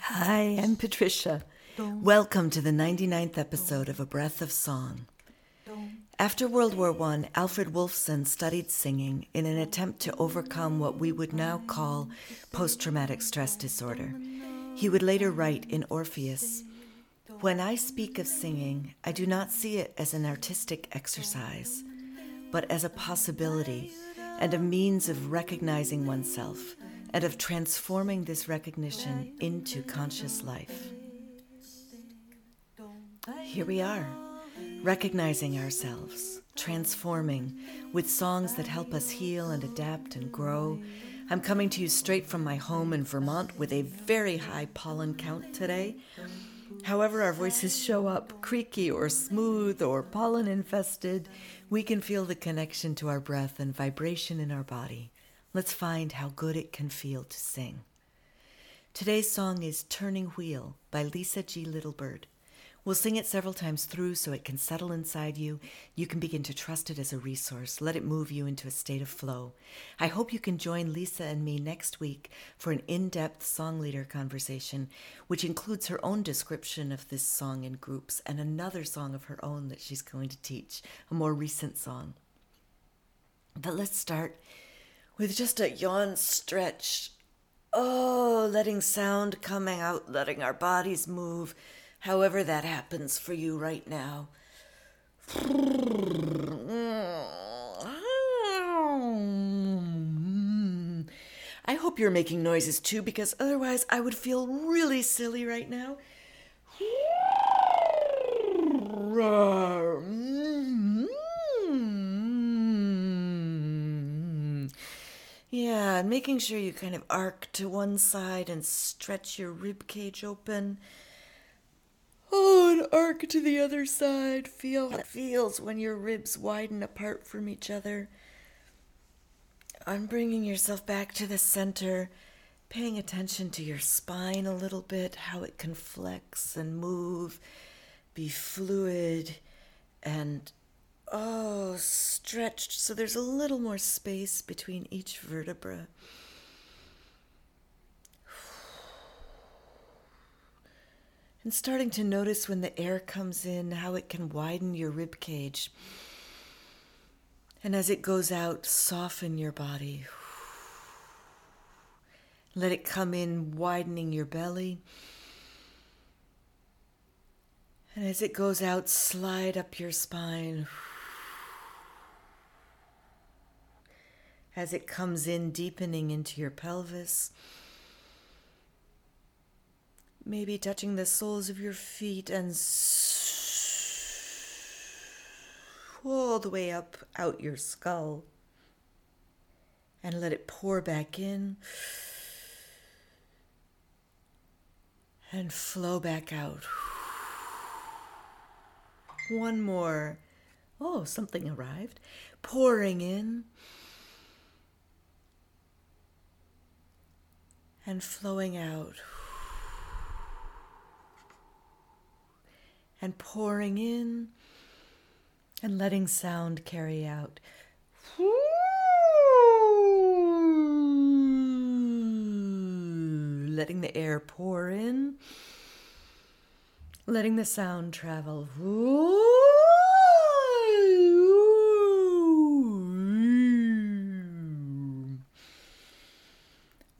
Hi, I'm Patricia. Welcome to the 99th episode of A Breath of Song. After World War I, Alfred Wolfsohn studied singing in an attempt to overcome what we would now call post traumatic stress disorder. He would later write in Orpheus When I speak of singing, I do not see it as an artistic exercise, but as a possibility and a means of recognizing oneself and of transforming this recognition into conscious life. Here we are, recognizing ourselves, transforming with songs that help us heal and adapt and grow. I'm coming to you straight from my home in Vermont with a very high pollen count today. However, our voices show up creaky or smooth or pollen infested, we can feel the connection to our breath and vibration in our body. Let's find how good it can feel to sing. Today's song is Turning Wheel by Lisa G. Littlebird. We'll sing it several times through so it can settle inside you. You can begin to trust it as a resource. Let it move you into a state of flow. I hope you can join Lisa and me next week for an in depth song leader conversation, which includes her own description of this song in groups and another song of her own that she's going to teach, a more recent song. But let's start with just a yawn stretch. Oh, letting sound coming out, letting our bodies move however that happens for you right now. I hope you're making noises too, because otherwise I would feel really silly right now. Yeah, and making sure you kind of arc to one side and stretch your rib cage open. Oh, and arc to the other side. Feel how it feels when your ribs widen apart from each other. I'm bringing yourself back to the center, paying attention to your spine a little bit, how it can flex and move, be fluid, and oh, stretched so there's a little more space between each vertebra. and starting to notice when the air comes in how it can widen your rib cage. And as it goes out, soften your body. Let it come in, widening your belly. And as it goes out, slide up your spine. As it comes in, deepening into your pelvis maybe touching the soles of your feet and all the way up out your skull. And let it pour back in and flow back out. One more. Oh, something arrived. Pouring in and flowing out. and pouring in and letting sound carry out. Letting the air pour in, letting the sound travel.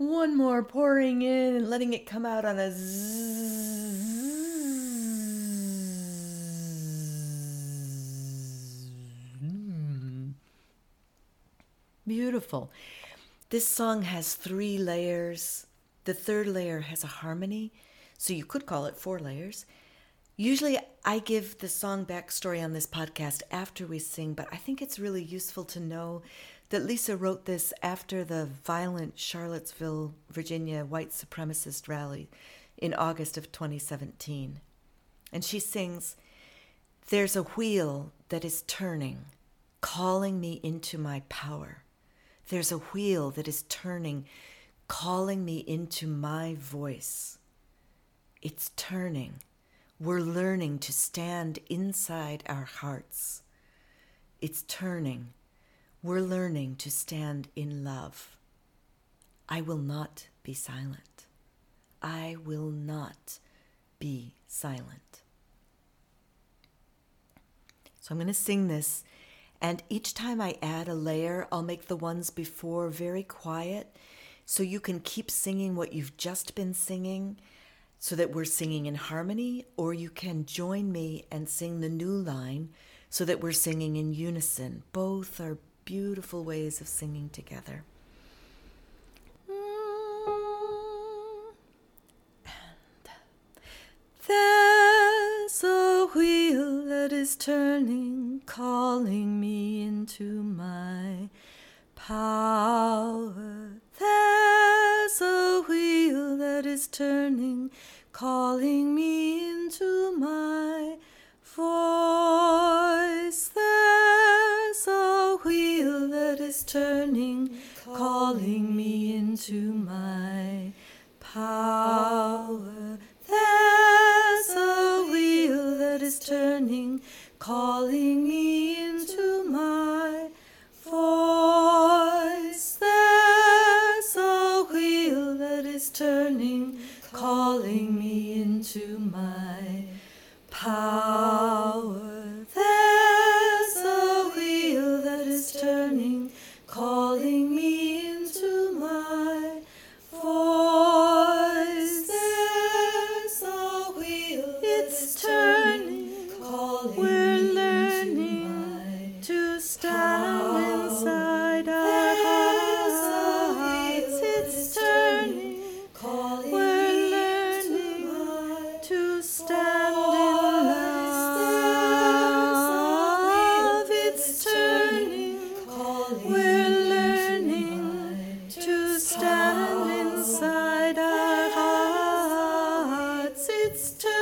One more pouring in and letting it come out on a. Beautiful. This song has three layers. The third layer has a harmony, so you could call it four layers. Usually, I give the song backstory on this podcast after we sing, but I think it's really useful to know that Lisa wrote this after the violent Charlottesville, Virginia white supremacist rally in August of 2017. And she sings, There's a wheel that is turning, calling me into my power. There's a wheel that is turning, calling me into my voice. It's turning. We're learning to stand inside our hearts. It's turning. We're learning to stand in love. I will not be silent. I will not be silent. So I'm going to sing this, and each time I add a layer, I'll make the ones before very quiet so you can keep singing what you've just been singing so that we're singing in harmony, or you can join me and sing the new line so that we're singing in unison. Both are beautiful ways of singing together. There's a wheel that is turning, calling me into my power. There's a wheel that is turning, calling me into my into my power. To.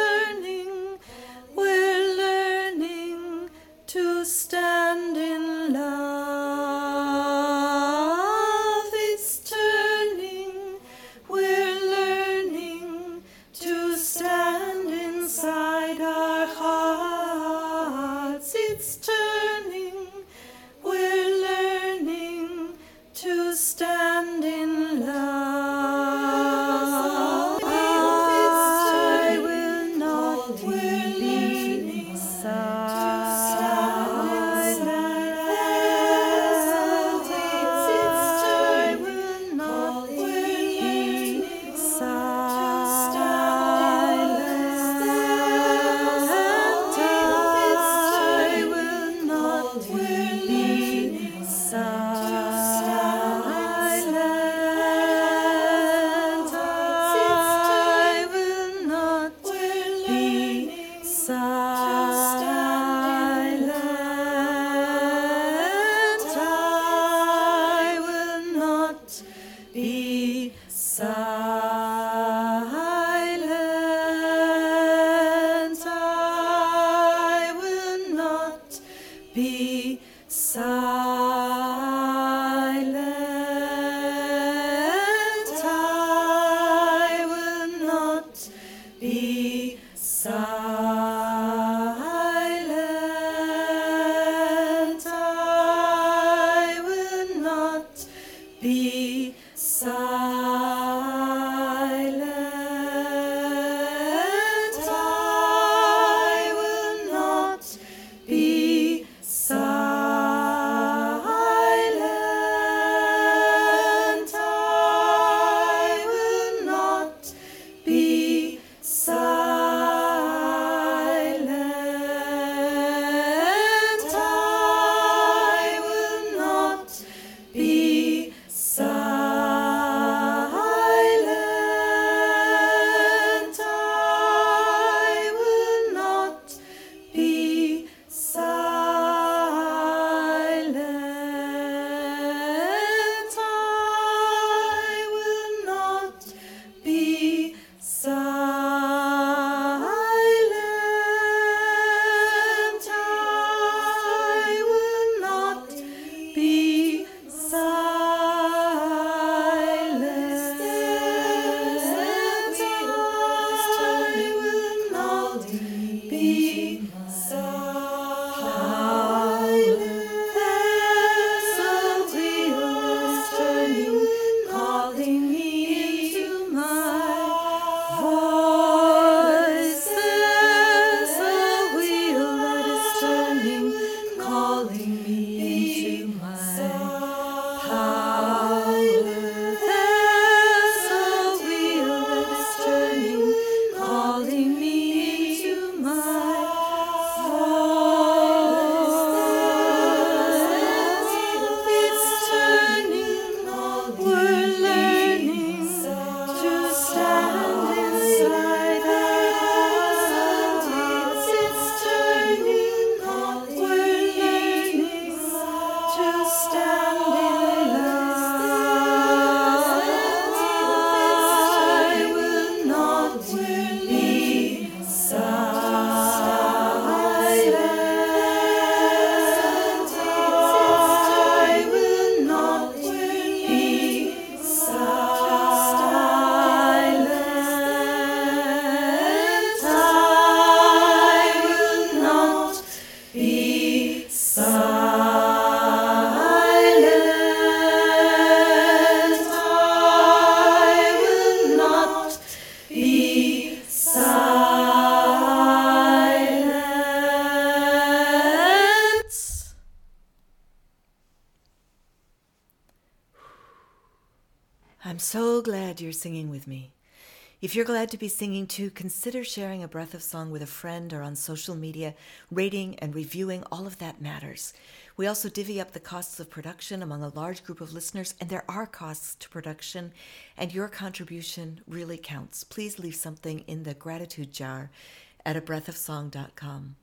love. Singing with me. If you're glad to be singing too, consider sharing a breath of song with a friend or on social media. Rating and reviewing, all of that matters. We also divvy up the costs of production among a large group of listeners, and there are costs to production, and your contribution really counts. Please leave something in the gratitude jar at a breathofsong.com.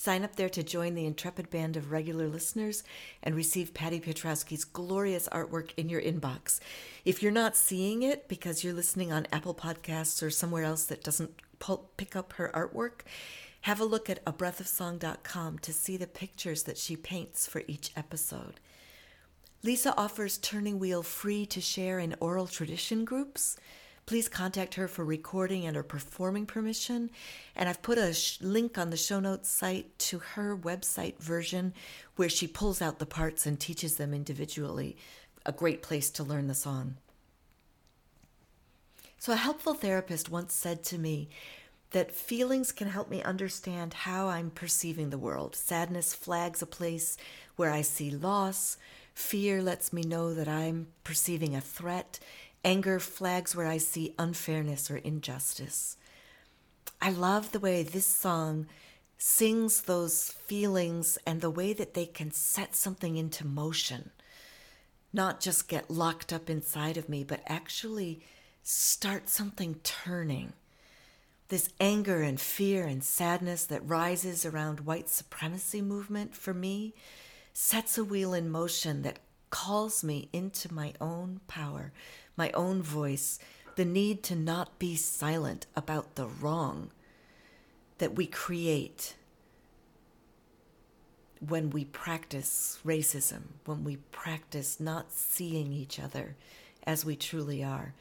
Sign up there to join the intrepid band of regular listeners and receive Patty Piotrowski's glorious artwork in your inbox. If you're not seeing it because you're listening on Apple Podcasts or somewhere else that doesn't pull, pick up her artwork, have a look at abreathofsong.com to see the pictures that she paints for each episode. Lisa offers Turning Wheel free to share in oral tradition groups please contact her for recording and or performing permission. And I've put a sh- link on the show notes site to her website version where she pulls out the parts and teaches them individually. A great place to learn the song. So, a helpful therapist once said to me that feelings can help me understand how I'm perceiving the world. Sadness flags a place where I see loss. Fear lets me know that I'm perceiving a threat. Anger flags where I see unfairness or injustice. I love the way this song sings those feelings and the way that they can set something into motion. Not just get locked up inside of me, but actually start something turning. This anger and fear and sadness that rises around white supremacy movement for me sets a wheel in motion that calls me into my own power, my own voice, the need to not be silent about the wrong that we create when we practice racism, when we practice not seeing each other as we truly are.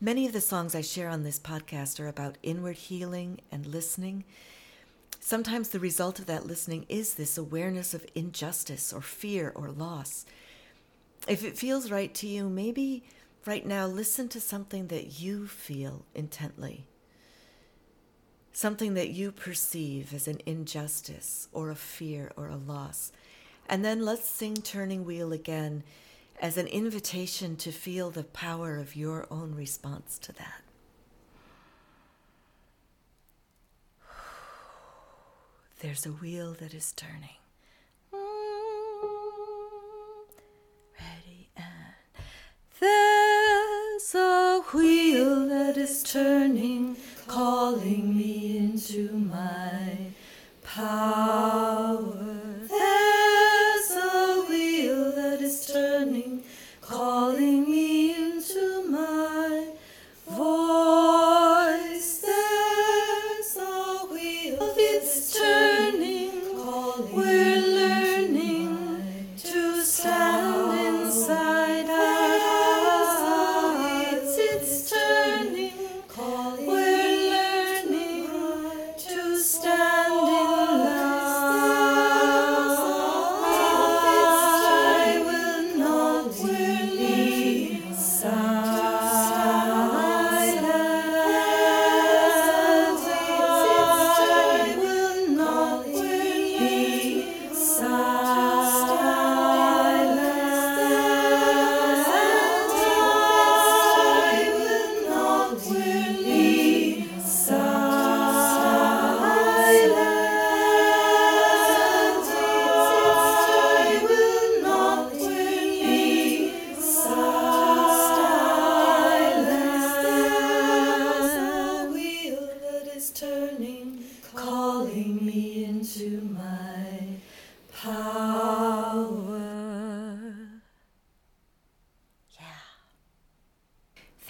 Many of the songs I share on this podcast are about inward healing and listening. Sometimes the result of that listening is this awareness of injustice or fear or loss. If it feels right to you, maybe right now listen to something that you feel intently, something that you perceive as an injustice or a fear or a loss. And then let's sing Turning Wheel again as an invitation to feel the power of your own response to that. There's a wheel that is turning. Wheel that is turning, calling me into my power.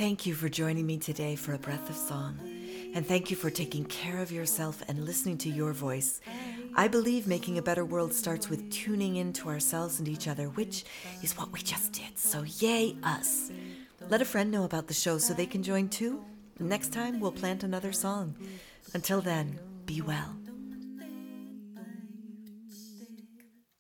Thank you for joining me today for a breath of song. And thank you for taking care of yourself and listening to your voice. I believe making a better world starts with tuning into ourselves and each other, which is what we just did. So, yay, us. Let a friend know about the show so they can join too. Next time, we'll plant another song. Until then, be well.